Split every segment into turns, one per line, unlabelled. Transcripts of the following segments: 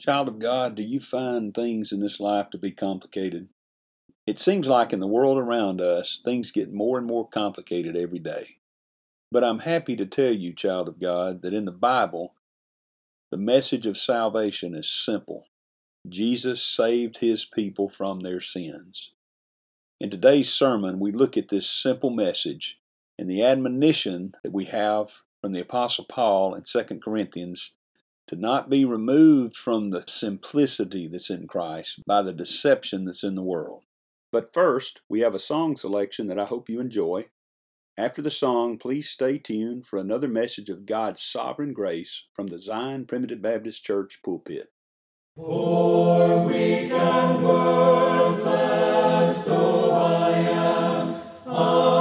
Child of God, do you find things in this life to be complicated? It seems like in the world around us, things get more and more complicated every day. But I'm happy to tell you, child of God, that in the Bible, the message of salvation is simple. Jesus saved his people from their sins. In today's sermon, we look at this simple message and the admonition that we have from the Apostle Paul in 2 Corinthians to not be removed from the simplicity that's in Christ by the deception that's in the world. But first, we have a song selection that I hope you enjoy. After the song, please stay tuned for another message of God's sovereign grace from the Zion Primitive Baptist Church pulpit.
Poor, weak, and worthless though I am, I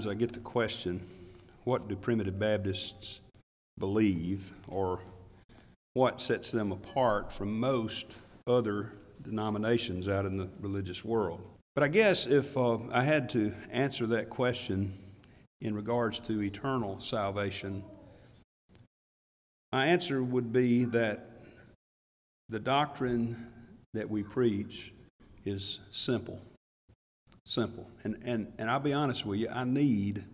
Oftentimes, I get the question what do primitive Baptists believe, or what sets them apart from most other denominations out in the religious world? But I guess if uh, I had to answer that question in regards to eternal salvation, my answer would be that the doctrine that we preach is simple. Simple. And, and, and I'll be honest with you, I need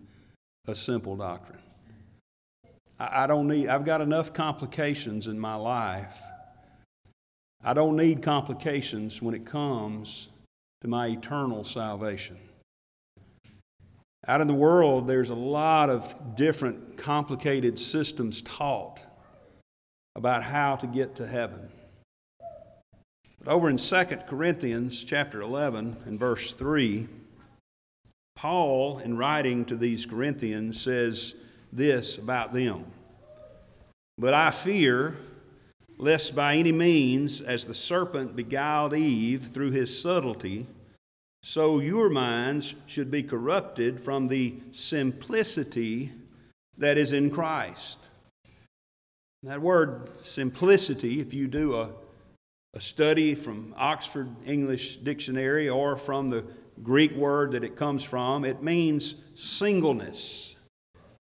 a simple doctrine. I, I don't need, I've got enough complications in my life. I don't need complications when it comes to my eternal salvation. Out in the world, there's a lot of different complicated systems taught about how to get to heaven. But over in 2 Corinthians chapter 11 and verse 3, Paul, in writing to these Corinthians, says this about them But I fear lest by any means, as the serpent beguiled Eve through his subtlety, so your minds should be corrupted from the simplicity that is in Christ. That word simplicity, if you do a, a study from Oxford English Dictionary or from the Greek word that it comes from, it means singleness.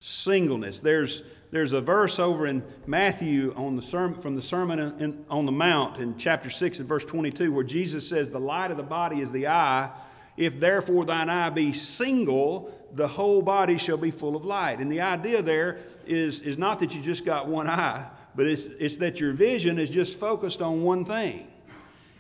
Singleness. There's, there's a verse over in Matthew on the sermon, from the Sermon in, on the Mount in chapter 6 and verse 22 where Jesus says, The light of the body is the eye. If therefore thine eye be single, the whole body shall be full of light. And the idea there is, is not that you just got one eye, but it's, it's that your vision is just focused on one thing.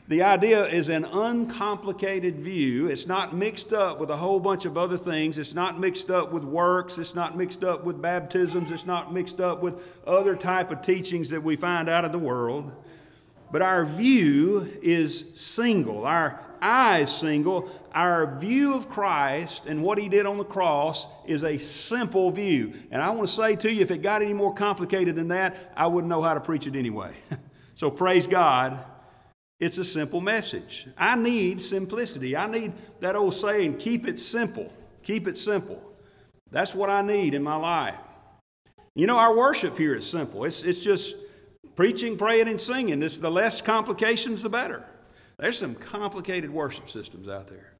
The idea is an uncomplicated view. It's not mixed up with a whole bunch of other things. It's not mixed up with works. It's not mixed up with baptisms. It's not mixed up with other type of teachings that we find out of the world. But our view is single. Our eye is single. Our view of Christ and what he did on the cross is a simple view. And I want to say to you, if it got any more complicated than that, I wouldn't know how to preach it anyway. so praise God it's a simple message. I need simplicity. I need that old saying, keep it simple. Keep it simple. That's what I need in my life. You know, our worship here is simple. It's, it's just preaching, praying, and singing. It's the less complications, the better. There's some complicated worship systems out there.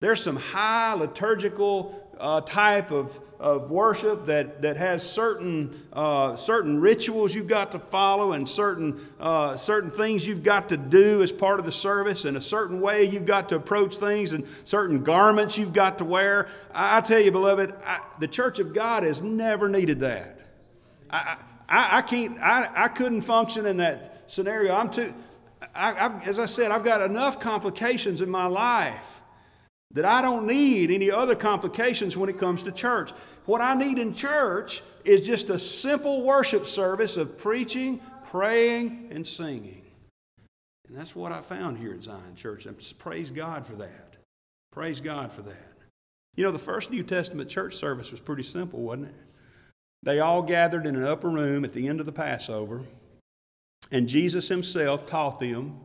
There's some high liturgical uh, type of, of worship that, that has certain, uh, certain rituals you've got to follow and certain, uh, certain things you've got to do as part of the service and a certain way you've got to approach things and certain garments you've got to wear. I, I tell you, beloved, I, the church of God has never needed that. I, I, I can't, I, I couldn't function in that scenario. I'm too, I, as I said, I've got enough complications in my life that I don't need any other complications when it comes to church. What I need in church is just a simple worship service of preaching, praying, and singing. And that's what I found here at Zion Church. And praise God for that. Praise God for that. You know, the first New Testament church service was pretty simple, wasn't it? They all gathered in an upper room at the end of the Passover, and Jesus himself taught them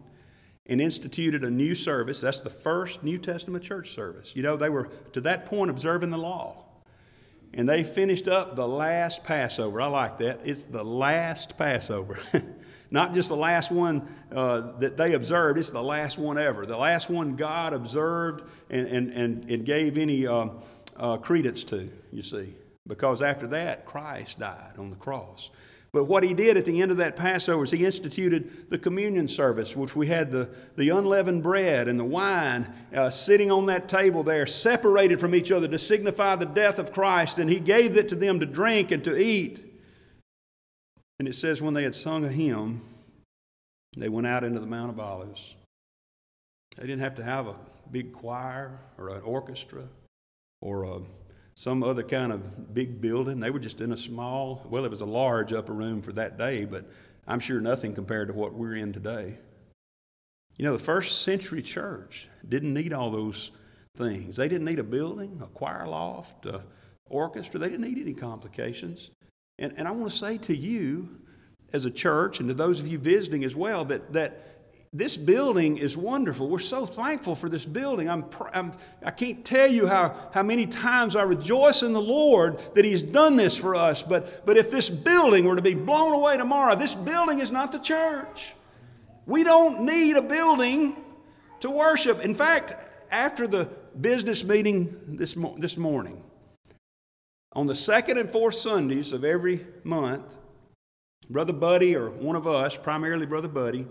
and instituted a new service. That's the first New Testament church service. You know, they were to that point observing the law. And they finished up the last Passover. I like that. It's the last Passover. Not just the last one uh, that they observed, it's the last one ever. The last one God observed and, and, and, and gave any uh, uh, credence to, you see. Because after that, Christ died on the cross. But what he did at the end of that Passover is he instituted the communion service, which we had the, the unleavened bread and the wine uh, sitting on that table there, separated from each other to signify the death of Christ. And he gave it to them to drink and to eat. And it says, when they had sung a hymn, they went out into the Mount of Olives. They didn't have to have a big choir or an orchestra or a some other kind of big building. They were just in a small, well, it was a large upper room for that day, but I'm sure nothing compared to what we're in today. You know, the first century church didn't need all those things. They didn't need a building, a choir loft, a orchestra. They didn't need any complications. And, and I want to say to you, as a church, and to those of you visiting as well, that, that this building is wonderful. We're so thankful for this building. I'm, I'm, I can not tell you how, how many times I rejoice in the Lord that He's done this for us. But, but if this building were to be blown away tomorrow, this building is not the church. We don't need a building to worship. In fact, after the business meeting this, this morning, on the second and fourth Sundays of every month, Brother Buddy or one of us, primarily Brother Buddy,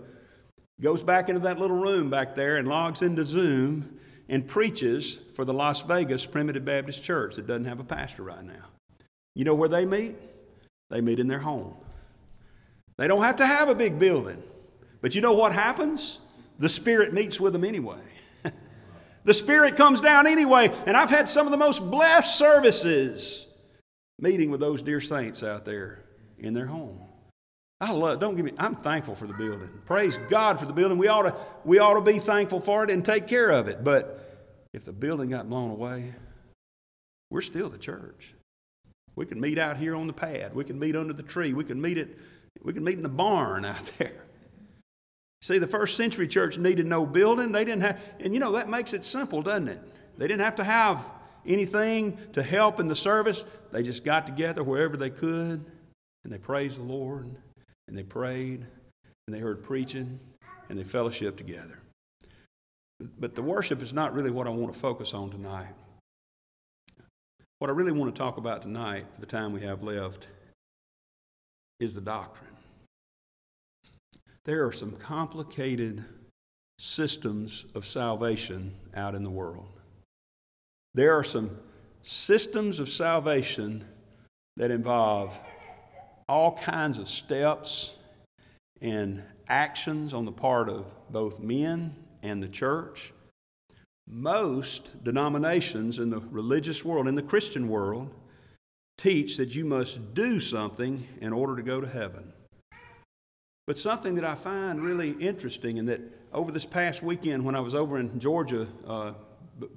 goes back into that little room back there and logs into Zoom and preaches for the Las Vegas Primitive Baptist Church that doesn't have a pastor right now. You know where they meet? They meet in their home. They don't have to have a big building. But you know what happens? The Spirit meets with them anyway. the Spirit comes down anyway. And I've had some of the most blessed services meeting with those dear saints out there in their home. I love, don't give me, I'm thankful for the building. Praise God for the building. We ought to, we ought to be thankful for it and take care of it. But if the building got blown away, we're still the church. We can meet out here on the pad. We can meet under the tree. We can meet it, we can meet in the barn out there. See, the first century church needed no building. They didn't have, and you know, that makes it simple, doesn't it? They didn't have to have anything to help in the service. They just got together wherever they could and they praised the Lord and they prayed and they heard preaching and they fellowshiped together. But the worship is not really what I want to focus on tonight. What I really want to talk about tonight, for the time we have left, is the doctrine. There are some complicated systems of salvation out in the world. There are some systems of salvation that involve all kinds of steps and actions on the part of both men and the church, most denominations in the religious world, in the Christian world, teach that you must do something in order to go to heaven. But something that I find really interesting, and that over this past weekend when I was over in Georgia uh,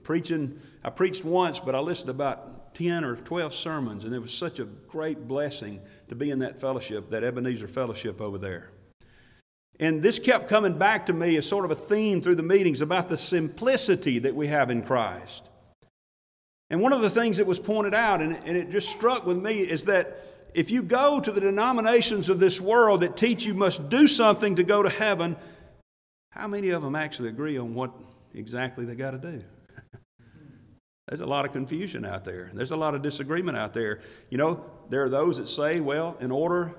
preaching, I preached once, but I listened about 10 or 12 sermons, and it was such a great blessing to be in that fellowship, that Ebenezer fellowship over there. And this kept coming back to me as sort of a theme through the meetings about the simplicity that we have in Christ. And one of the things that was pointed out, and, it just struck with me, is that if you go to the denominations of this world that teach you must do something to go to heaven, how many of them actually agree on what exactly they got to do? There's a lot of confusion out there. There's a lot of disagreement out there. You know, there are those that say, well, in order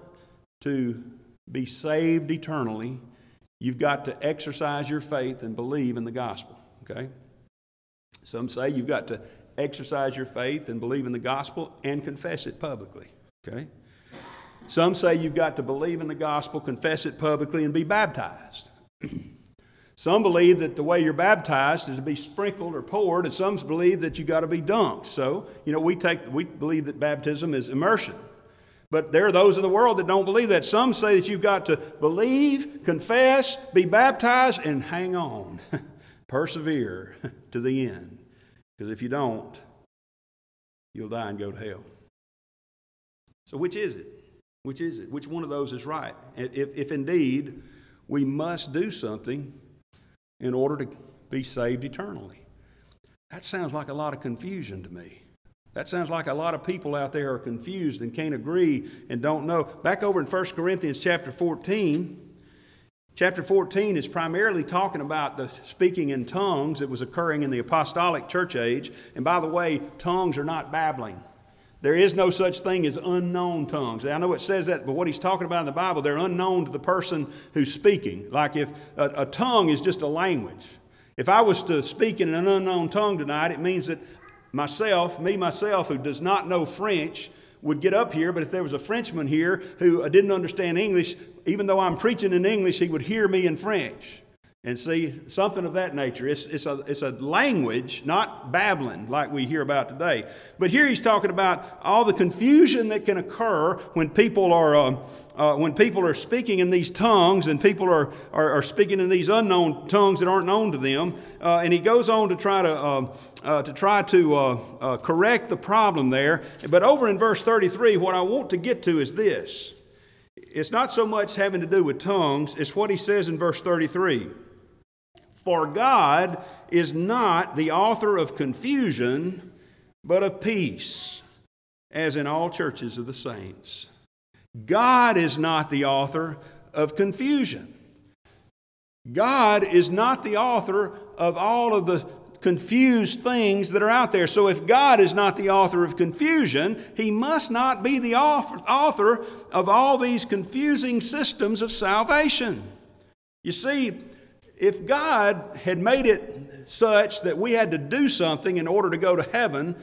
to be saved eternally, you've got to exercise your faith and believe in the gospel. Okay? Some say you've got to exercise your faith and believe in the gospel and confess it publicly. Okay? Some say you've got to believe in the gospel, confess it publicly, and be baptized. some believe that the way you're baptized is to be sprinkled or poured, and some believe that you've got to be dunked. So, you know, we take we believe that baptism is immersion. But there are those in the world that don't believe that. Some say that you've got to believe, confess, be baptized, and hang on. Persevere to the end. Because if you don't, you'll die and go to hell. So, which is it? Which is it? Which one of those is right? If, if indeed we must do something in order to be saved eternally. That sounds like a lot of confusion to me. That sounds like a lot of people out there are confused and can't agree and don't know. Back over in 1 Corinthians chapter 14, chapter 14 is primarily talking about the speaking in tongues that was occurring in the apostolic church age. And by the way, tongues are not babbling. There is no such thing as unknown tongues. I know it says that, but what he's talking about in the Bible, they're unknown to the person who's speaking. Like if a, a tongue is just a language. If I was to speak in an unknown tongue tonight, it means that myself, me myself, who does not know French, would get up here, but if there was a Frenchman here who didn't understand English, even though I'm preaching in English, he would hear me in French and see something of that nature. It's, it's, a, it's a language, not babbling like we hear about today. But here he's talking about all the confusion that can occur when people are, uh, uh, when people are speaking in these tongues and people are, are, are, speaking in these unknown tongues that aren't known to them. Uh, and he goes on to try to, um, uh, to, try to uh, uh, correct the problem there. But over in verse 33, what I want to get to is this. It's not so much having to do with tongues, it's what he says in verse 33. For God is not the author of confusion, but of peace, as in all churches of the saints. God is not the author of confusion. God is not the author of all of the confused things that are out there. So, if God is not the author of confusion, He must not be the author of all these confusing systems of salvation. You see, if God had made it such that we had to do something in order to go to heaven,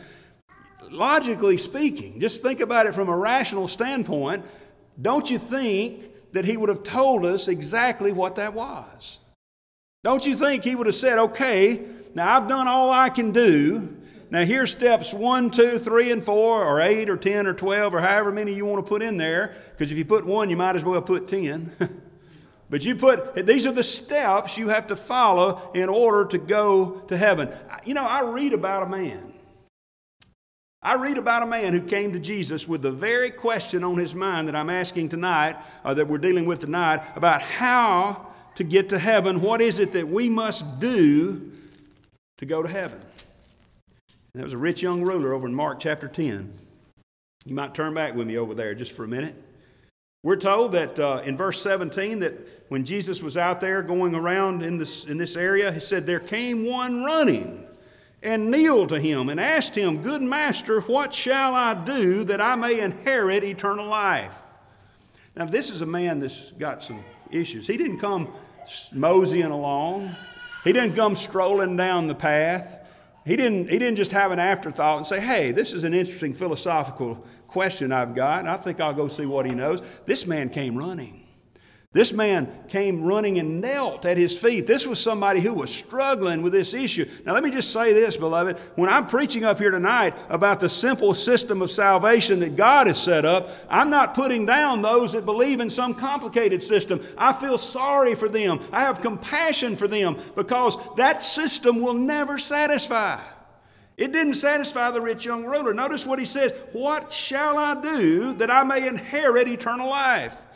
logically speaking, just think about it from a rational standpoint, don't you think that He would have told us exactly what that was? Don't you think He would have said, okay, now I've done all I can do. Now here's steps one, two, three, and four, or eight, or ten, or twelve, or however many you want to put in there. Because if you put one, you might as well put ten. But you put, these are the steps you have to follow in order to go to heaven. You know, I read about a man. I read about a man who came to Jesus with the very question on his mind that I'm asking tonight, uh, that we're dealing with tonight, about how to get to heaven. What is it that we must do to go to heaven? And there was a rich young ruler over in Mark chapter 10. You might turn back with me over there just for a minute. We're told that uh, in verse 17 that when Jesus was out there going around in this, in this area, he said, There came one running and kneeled to him and asked him, Good master, what shall I do that I may inherit eternal life? Now, this is a man that's got some issues. He didn't come moseying along, he didn't come strolling down the path. He didn't, he didn't just have an afterthought and say, hey, this is an interesting philosophical question I've got. I think I'll go see what he knows. This man came running. This man came running and knelt at his feet. This was somebody who was struggling with this issue. Now, let me just say this, beloved. When I'm preaching up here tonight about the simple system of salvation that God has set up, I'm not putting down those that believe in some complicated system. I feel sorry for them, I have compassion for them because that system will never satisfy. It didn't satisfy the rich young ruler. Notice what he says What shall I do that I may inherit eternal life?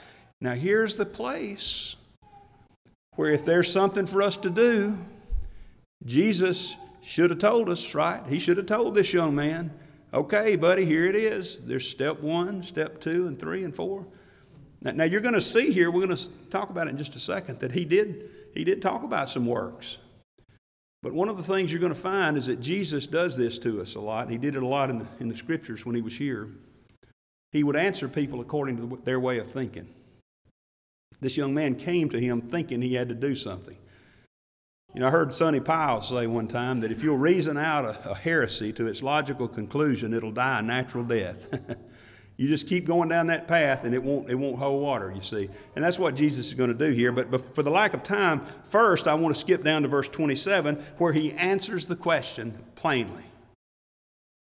Now, here's the place where if there's something for us to do, Jesus should have told us, right? He should have told this young man, okay, buddy, here it is. There's step one, step two, and three, and four. Now, now you're going to see here, we're going to talk about it in just a second, that he did, he did talk about some works. But one of the things you're going to find is that Jesus does this to us a lot. He did it a lot in the, in the scriptures when he was here. He would answer people according to their way of thinking. This young man came to him thinking he had to do something. You know, I heard Sonny Powell say one time that if you'll reason out a, a heresy to its logical conclusion, it'll die a natural death. you just keep going down that path and it won't, it won't hold water, you see. And that's what Jesus is going to do here. But for the lack of time, first I want to skip down to verse 27 where he answers the question plainly.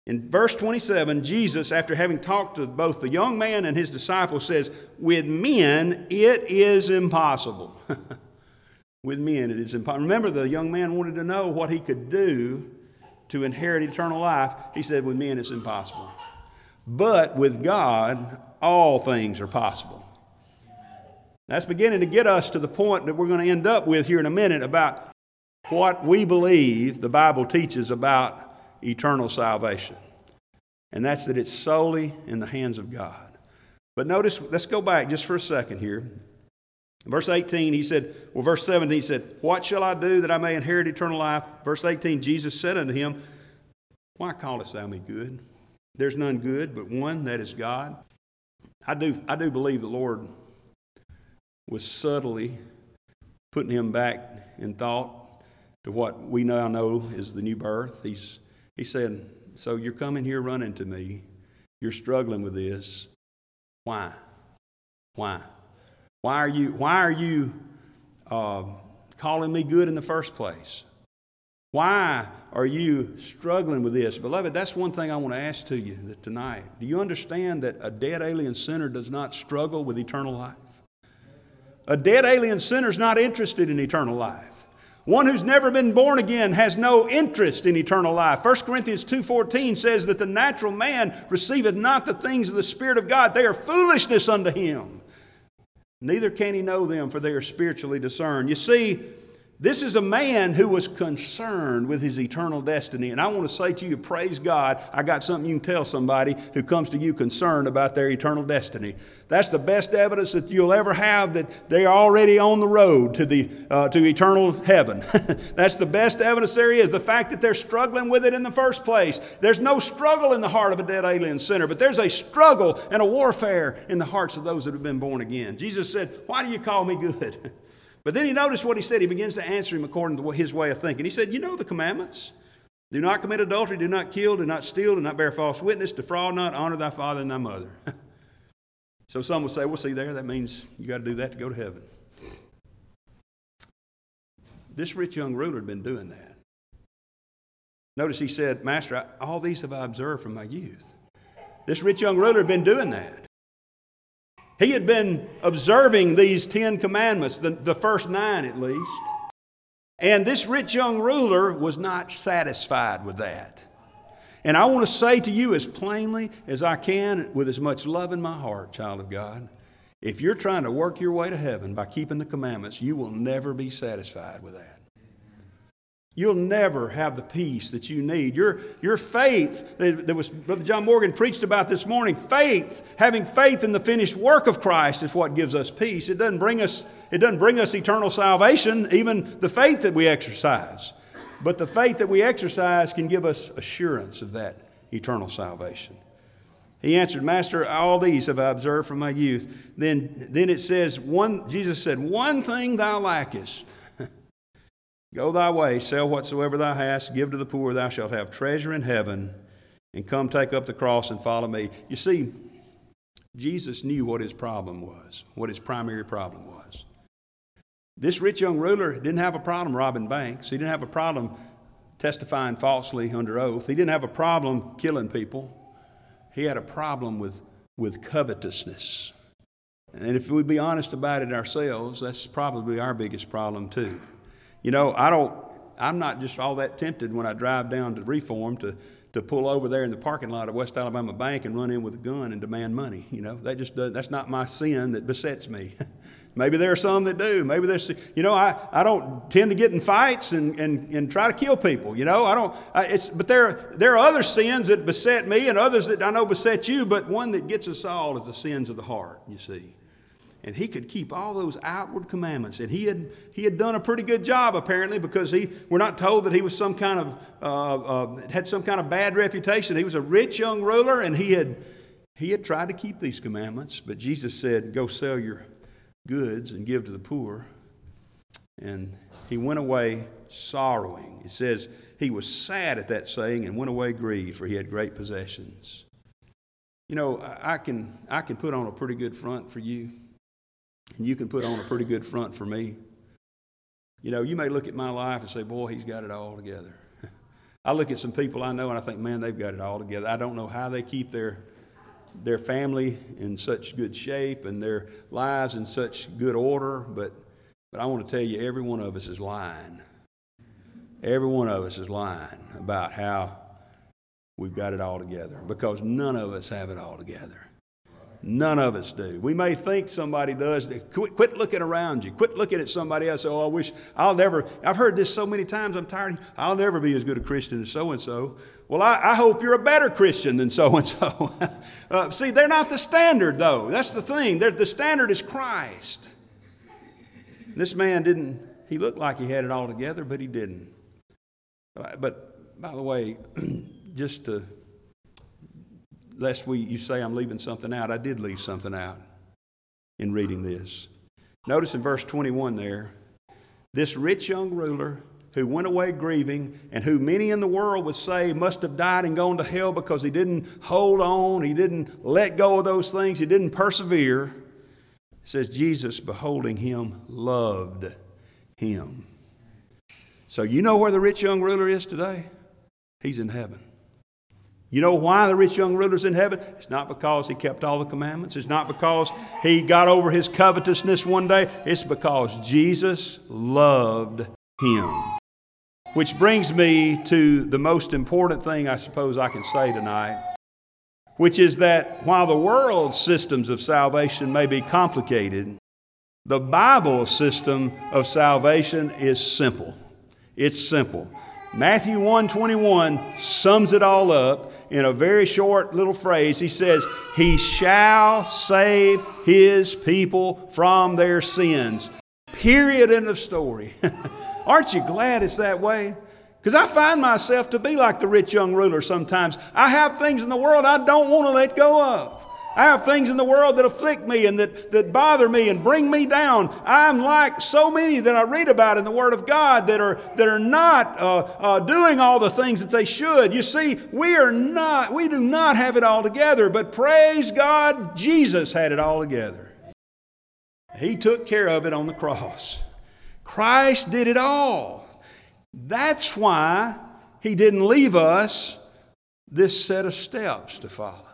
In verse 27, Jesus, after having talked to both the young man and his disciples, says, With men it is impossible. with men it is impossible. Remember, the young man wanted to know what he could do to inherit eternal life. He said, With men it's impossible. But with God, all things are possible. That's beginning to get us to the point that we're going to end up with here in a minute about what we believe the Bible teaches about eternal salvation. And that's that it's solely in the hands of God. But notice, let's go back just for a second here. Verse 18, he said, well, verse 17, he said, What shall I do that I may inherit eternal life? Verse 18, Jesus said unto him, Why callest thou me good? There's none good but one, that is God. I do, I do believe the Lord was subtly putting him back in thought to what we now know is the new birth. He's he said, So you're coming here running to me. You're struggling with this. Why? Why? Why are you, why are you uh, calling me good in the first place? Why are you struggling with this? Beloved, that's one thing I want to ask to you tonight. Do you understand that a dead alien sinner does not struggle with eternal life? A dead alien sinner is not interested in eternal life. One who's never been born again has no interest in eternal life. 1 Corinthians 2:14 says that the natural man receiveth not the things of the spirit of God. They are foolishness unto him. Neither can he know them for they are spiritually discerned. You see, this is a man who was concerned with his eternal destiny. And I want to say to you, praise God, I got something you can tell somebody who comes to you concerned about their eternal destiny. That's the best evidence that you'll ever have that they're already on the road to, the, uh, to eternal heaven. That's the best evidence there is. The fact that they're struggling with it in the first place. There's no struggle in the heart of a dead alien sinner, but there's a struggle and a warfare in the hearts of those that have been born again. Jesus said, Why do you call me good? But then he noticed what he said. He begins to answer him according to his way of thinking. He said, You know the commandments. Do not commit adultery, do not kill, do not steal, do not bear false witness, defraud not, honor thy father and thy mother. so some will say, Well, see there, that means you got to do that to go to heaven. This rich young ruler had been doing that. Notice he said, Master, all these have I observed from my youth. This rich young ruler had been doing that. He had been observing these Ten Commandments, the, the first nine at least. And this rich young ruler was not satisfied with that. And I want to say to you as plainly as I can, with as much love in my heart, child of God, if you're trying to work your way to heaven by keeping the commandments, you will never be satisfied with that. You'll never have the peace that you need. Your, your faith, that was Brother John Morgan preached about this morning, faith, having faith in the finished work of Christ is what gives us peace. It doesn't bring us, it doesn't bring us eternal salvation, even the faith that we exercise. But the faith that we exercise can give us assurance of that eternal salvation. He answered, Master, all these have I observed from my youth. Then, then it says, one, Jesus said, One thing thou lackest. Go thy way, sell whatsoever thou hast, give to the poor, thou shalt have treasure in heaven, and come take up the cross and follow me. You see, Jesus knew what his problem was, what his primary problem was. This rich young ruler didn't have a problem robbing banks. He didn't have a problem testifying falsely under oath. He didn't have a problem killing people. He had a problem with, with covetousness. And if we be honest about it ourselves, that's probably our biggest problem too. You know, I don't, I'm not just all that tempted when I drive down to Reform to, to pull over there in the parking lot of West Alabama Bank and run in with a gun and demand money. You know, that just does, that's not my sin that besets me. Maybe there are some that do. Maybe there's, you know, I, I don't tend to get in fights and, and, and try to kill people. You know, I don't, I, it's, but there, there are other sins that beset me and others that I know beset you, but one that gets us all is the sins of the heart, you see. And he could keep all those outward commandments. And he had, he had done a pretty good job, apparently, because he, we're not told that he was some kind of, uh, uh, had some kind of bad reputation. He was a rich young ruler, and he had, he had tried to keep these commandments. But Jesus said, Go sell your goods and give to the poor. And he went away sorrowing. It says he was sad at that saying and went away grieved, for he had great possessions. You know, I can, I can put on a pretty good front for you, and you can put on a pretty good front for me. You know, you may look at my life and say, boy, he's got it all together. I look at some people I know and I think, man, they've got it all together. I don't know how they keep their their family in such good shape and their lives in such good order, but, but I want to tell you, every one of us is lying. Every one of us is lying about how we've got it all together because none of us have it all together. None of us do. We may think somebody does. Quit, quit looking around you. Quit looking at somebody else. Oh, I wish I'll never. I've heard this so many times. I'm tired. I'll never be as good a Christian as so and so. Well, I, I, hope you're a better Christian than so and so. See, they're not the standard, though. That's the thing. They're, the standard is Christ. This man didn't. He looked like he had it all together, but he didn't. But, but by the way, just to lest we, you say I'm leaving something out. I did leave something out in reading this. Notice in verse 21 there, this rich young ruler who went away grieving and who many in the world would say must have died and gone to hell because he didn't hold on, he didn't let go of those things, he didn't persevere. says Jesus, beholding him, loved him. So you know where the rich young ruler is today? He's in heaven. You know why the rich young ruler's in heaven? It's not because he kept all the commandments. It's not because he got over his covetousness one day. It's because Jesus loved him. Which brings me to the most important thing I suppose I can say tonight, which is that while the world's systems of salvation may be complicated, the Bible system of salvation is simple. It's simple. Matthew 121 sums it all up in a very short little phrase. He says, He shall save His people from their sins. Period. End of story. Aren't you glad it's that way? Because I find myself to be like the rich young ruler sometimes. I have things in the world I don't want to let go of. I have things in the world that afflict me and that, that bother me and bring me down. I'm like so many that I read about in the Word of God that are, that are not uh, uh, doing all the things that they should. You see, we are not, we do not have it all together, but praise God, Jesus had it all together. He took care of it on the cross. Christ did it all. That's why He didn't leave us this set of steps to follow.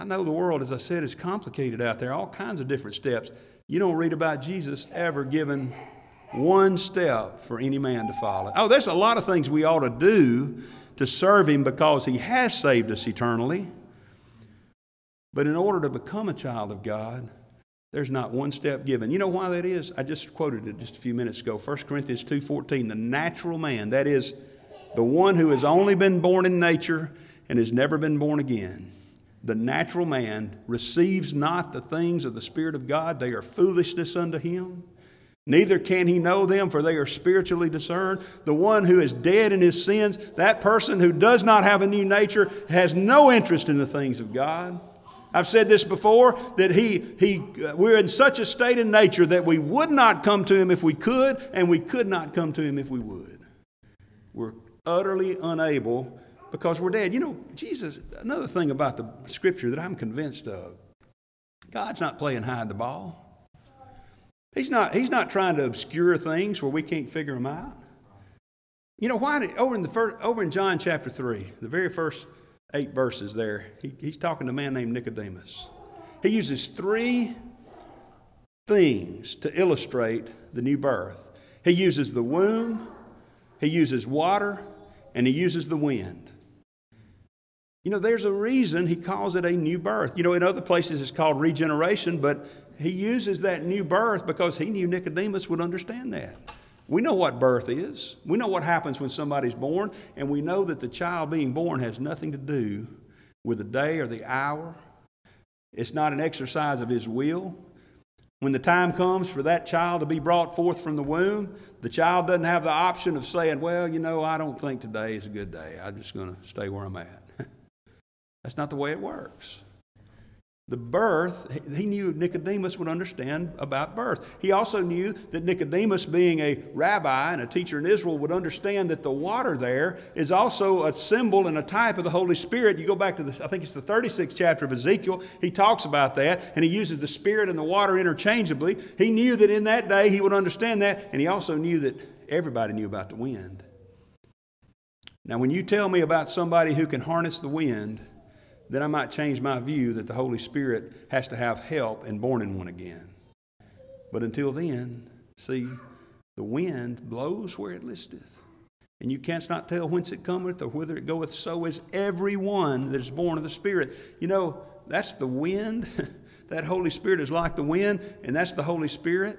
I know the world, as I said, is complicated out there, all kinds of different steps. You don't read about Jesus ever giving one step for any man to follow. Oh, there's a lot of things we ought to do to serve Him because He has saved us eternally. But in order to become a child of God, there's not one step given. You know why that is? I just quoted it just a few minutes ago. 1 Corinthians 2:14, the natural man, that is the one who has only been born in nature and has never been born again the natural man receives not the things of the Spirit of God, they are foolishness unto him. Neither can he know them, for they are spiritually discerned. The one who is dead in his sins, that person who does not have a new nature, has no interest in the things of God. I've said this before that he, he, uh, we're in such a state in nature that we would not come to him if we could, and we could not come to him if we would. We're utterly unable because we're dead. You know, Jesus, another thing about the scripture that I'm convinced of God's not playing hide the ball. He's not, he's not trying to obscure things where we can't figure them out. You know, why did, over in, the first, over in John chapter 3, the very first eight verses there, he, he's talking to a man named Nicodemus. He uses three things to illustrate the new birth. He uses the womb, he uses water, and he uses the wind. You know, there's a reason he calls it a new birth. You know, in other places it's called regeneration, but he uses that new birth because he knew Nicodemus would understand that. We know what birth is. We know what happens when somebody's born, and we know that the child being born has nothing to do with the day or the hour. It's not an exercise of his will. When the time comes for that child to be brought forth from the womb, the child doesn't have the option of saying, Well, you know, I don't think today is a good day. I'm just going to stay where I'm at. That's not the way it works the birth, he knew Nicodemus would understand about birth. He also knew that Nicodemus, being a rabbi and a teacher in Israel, would understand that the water there is also a symbol and a type of the Holy Spirit. You go back to the, I think it's the 36th chapter of Ezekiel, he talks about that, and he uses the Spirit and the water interchangeably. He knew that in that day he would understand that, and he also knew that everybody knew about the wind. Now, when you tell me about somebody who can harness the wind, then I might change my view that the Holy Spirit has to have help in born in one again. But until then, see, the wind blows where it listeth. And you canst not tell whence it cometh or whither it goeth. So is every one that is born of the Spirit. You know, that's the wind. that Holy Spirit is like the wind, and that's the Holy Spirit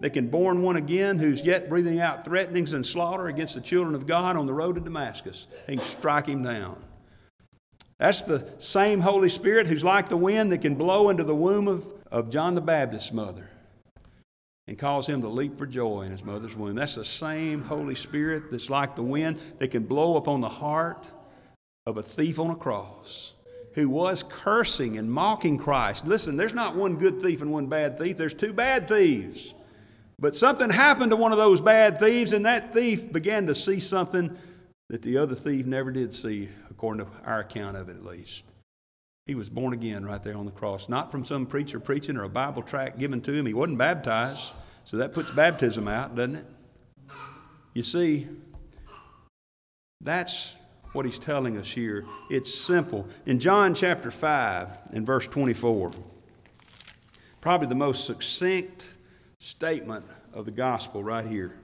that can born one again who's yet breathing out threatenings and slaughter against the children of God on the road to Damascus. and strike him down. That's the same Holy Spirit who's like the wind that can blow into the womb of, of John the Baptist's mother and cause him to leap for joy in his mother's womb. That's the same Holy Spirit that's like the wind that can blow upon the heart of a thief on a cross who was cursing and mocking Christ. Listen, there's not one good thief and one bad thief, there's two bad thieves. But something happened to one of those bad thieves, and that thief began to see something that the other thief never did see according to our account of it at least. He was born again right there on the cross, not from some preacher preaching or a Bible tract given to him. He wasn't baptized, so that puts baptism out, doesn't it? You see, that's what he's telling us here. It's simple. In John chapter 5 and verse 24, probably the most succinct statement of the gospel right here.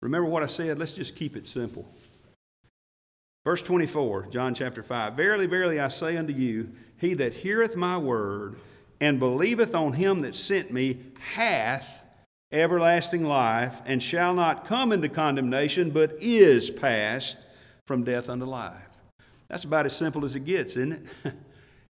Remember what I said? Let's just keep it simple. Verse 24, John chapter 5 Verily, verily, I say unto you, he that heareth my word and believeth on him that sent me hath everlasting life, and shall not come into condemnation, but is passed from death unto life. That's about as simple as it gets, isn't it?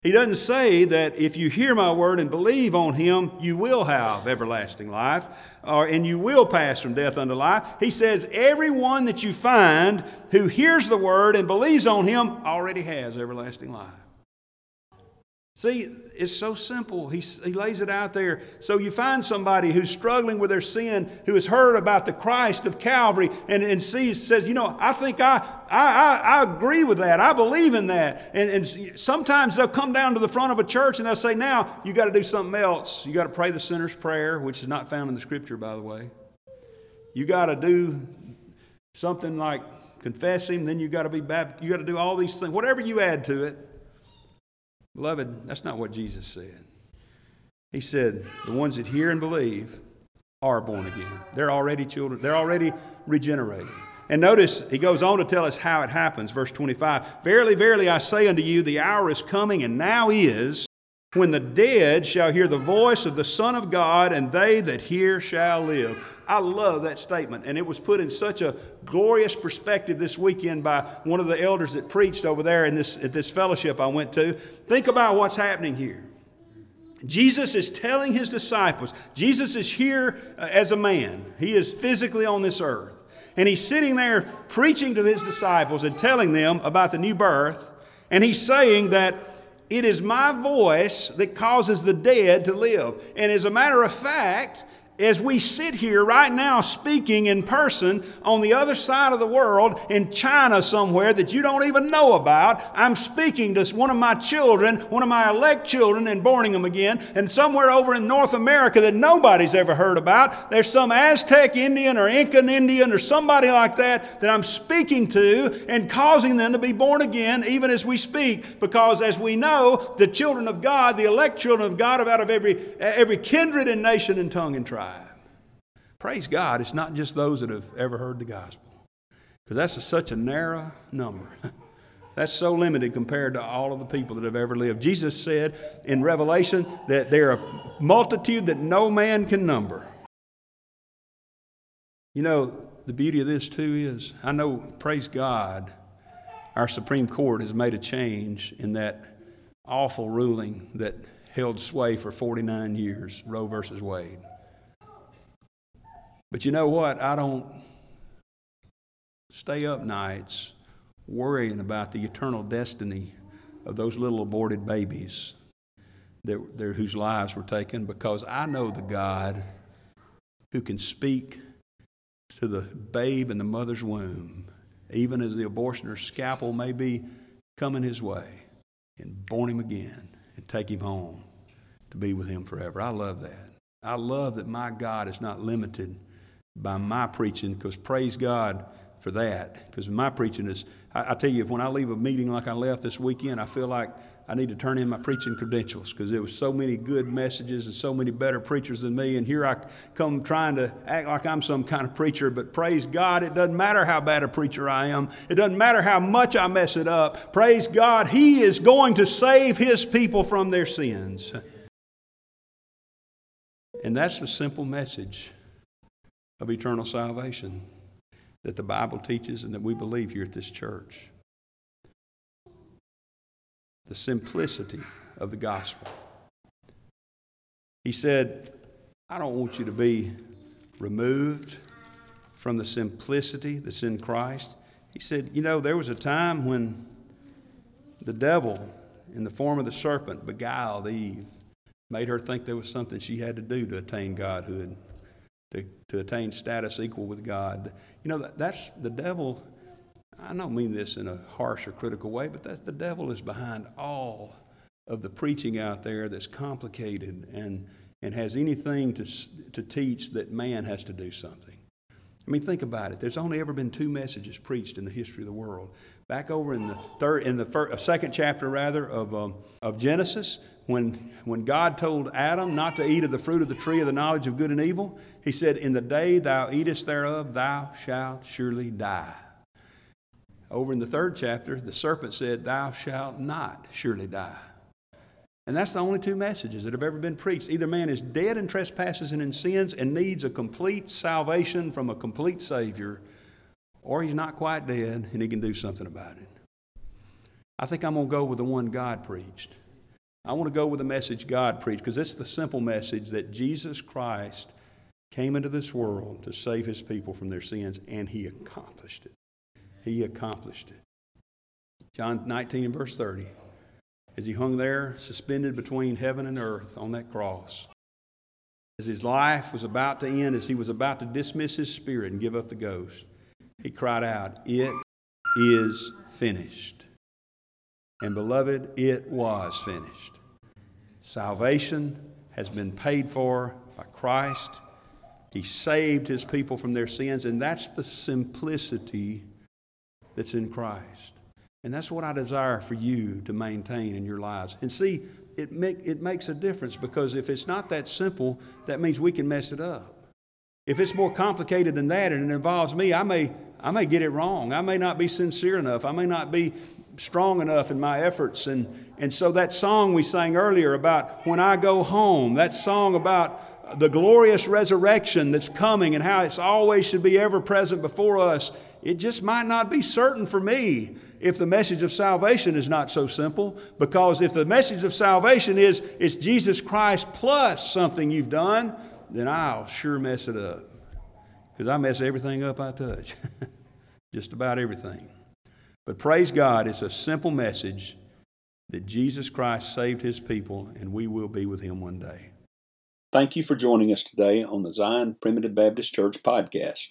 He doesn't say that if you hear my word and believe on him, you will have everlasting life or, and you will pass from death unto life. He says, everyone that you find who hears the word and believes on him already has everlasting life. See, it's so simple. He, he lays it out there. So you find somebody who's struggling with their sin, who has heard about the Christ of Calvary, and, and sees, says, You know, I think I, I, I, I agree with that. I believe in that. And, and sometimes they'll come down to the front of a church and they'll say, Now, you got to do something else. You got to pray the sinner's prayer, which is not found in the scripture, by the way. You got to do something like confess Him, then you got to be baptized. You got to do all these things, whatever you add to it. Beloved, that's not what Jesus said. He said, the ones that hear and believe are born again. They're already children, they're already regenerated. And notice, he goes on to tell us how it happens. Verse 25 Verily, verily, I say unto you, the hour is coming, and now is, when the dead shall hear the voice of the Son of God, and they that hear shall live. I love that statement. And it was put in such a glorious perspective this weekend by one of the elders that preached over there in this, at this fellowship I went to. Think about what's happening here. Jesus is telling his disciples, Jesus is here uh, as a man, he is physically on this earth. And he's sitting there preaching to his disciples and telling them about the new birth. And he's saying that it is my voice that causes the dead to live. And as a matter of fact, as we sit here right now speaking in person on the other side of the world in China somewhere that you don't even know about, I'm speaking to one of my children, one of my elect children in Borningham again, and somewhere over in North America that nobody's ever heard about. There's some Aztec Indian or Incan Indian or somebody like that that I'm speaking to and causing them to be born again even as we speak because as we know, the children of God, the elect children of God, out of every, every kindred and nation and tongue and tribe. Praise God, it's not just those that have ever heard the gospel, because that's a, such a narrow number. That's so limited compared to all of the people that have ever lived. Jesus said in Revelation that there are a multitude that no man can number. You know, the beauty of this too is I know, praise God, our Supreme Court has made a change in that awful ruling that held sway for 49 years, Roe versus Wade. But you know what? I don't stay up nights worrying about the eternal destiny of those little aborted babies that, whose lives were taken because I know the God who can speak to the babe in the mother's womb, even as the abortioner's scalpel may be coming his way, and born him again and take him home to be with him forever. I love that. I love that my God is not limited by my preaching because praise God for that. Because my preaching is, I, I, tell you, when I leave a meeting like I left this weekend, I feel like I need to turn in my preaching credentials because there was so many good messages and so many better preachers than me. And here I come trying to act like I'm some kind of preacher, but praise God, it doesn't matter how bad a preacher I am. It doesn't matter how much I mess it up. Praise God, He is going to save His people from their sins. And that's the simple message of eternal salvation that the Bible teaches and that we believe here at this church. The simplicity of the gospel. He said, I don't want you to be removed from the simplicity that's in Christ. He said, You know, there was a time when the devil, in the form of the serpent, beguiled Eve, made her think there was something she had to do to attain godhood to, to attain status equal with God. You know, that, that's the devil. I don't mean this in a harsh or critical way, but that's the devil is behind all of the preaching out there that's complicated and, and has anything to, to teach that man has to do something. I mean, think about it. There's only ever been two messages preached in the history of the world. Back over in the third, in the first, uh, second chapter rather of, um, of Genesis, when, when God told Adam not to eat of the fruit of the tree of the knowledge of good and evil, he said, In the day thou eatest thereof, thou shalt surely die. Over in the third chapter, the serpent said, Thou shalt not surely die. And that's the only two messages that have ever been preached. Either man is dead in trespasses and in sins and needs a complete salvation from a complete Savior, or he's not quite dead and he can do something about it. I think I'm going to go with the one God preached. I want to go with the message God preached because it's the simple message that Jesus Christ came into this world to save his people from their sins, and he accomplished it. He accomplished it. John 19 and verse 30. As he hung there, suspended between heaven and earth on that cross, as his life was about to end, as he was about to dismiss his spirit and give up the ghost, he cried out, It is finished. And beloved, it was finished. Salvation has been paid for by Christ. He saved his people from their sins, and that's the simplicity that's in Christ. And that's what I desire for you to maintain in your lives. And see, it, make, it makes a difference because if it's not that simple, that means we can mess it up. If it's more complicated than that and it involves me, I may, I may get it wrong. I may not be sincere enough. I may not be strong enough in my efforts. And, and so that song we sang earlier about when I go home, that song about the glorious resurrection that's coming and how it's always should be ever present before us, it just might not be certain for me if the message of salvation is not so simple. Because if the message of salvation is it's Jesus Christ plus something you've done, then I'll sure mess it up. Because I mess everything up I touch, just about everything. But praise God, it's a simple message that Jesus Christ saved his people and we will be with him one day. Thank you for joining us today on the Zion Primitive Baptist Church podcast.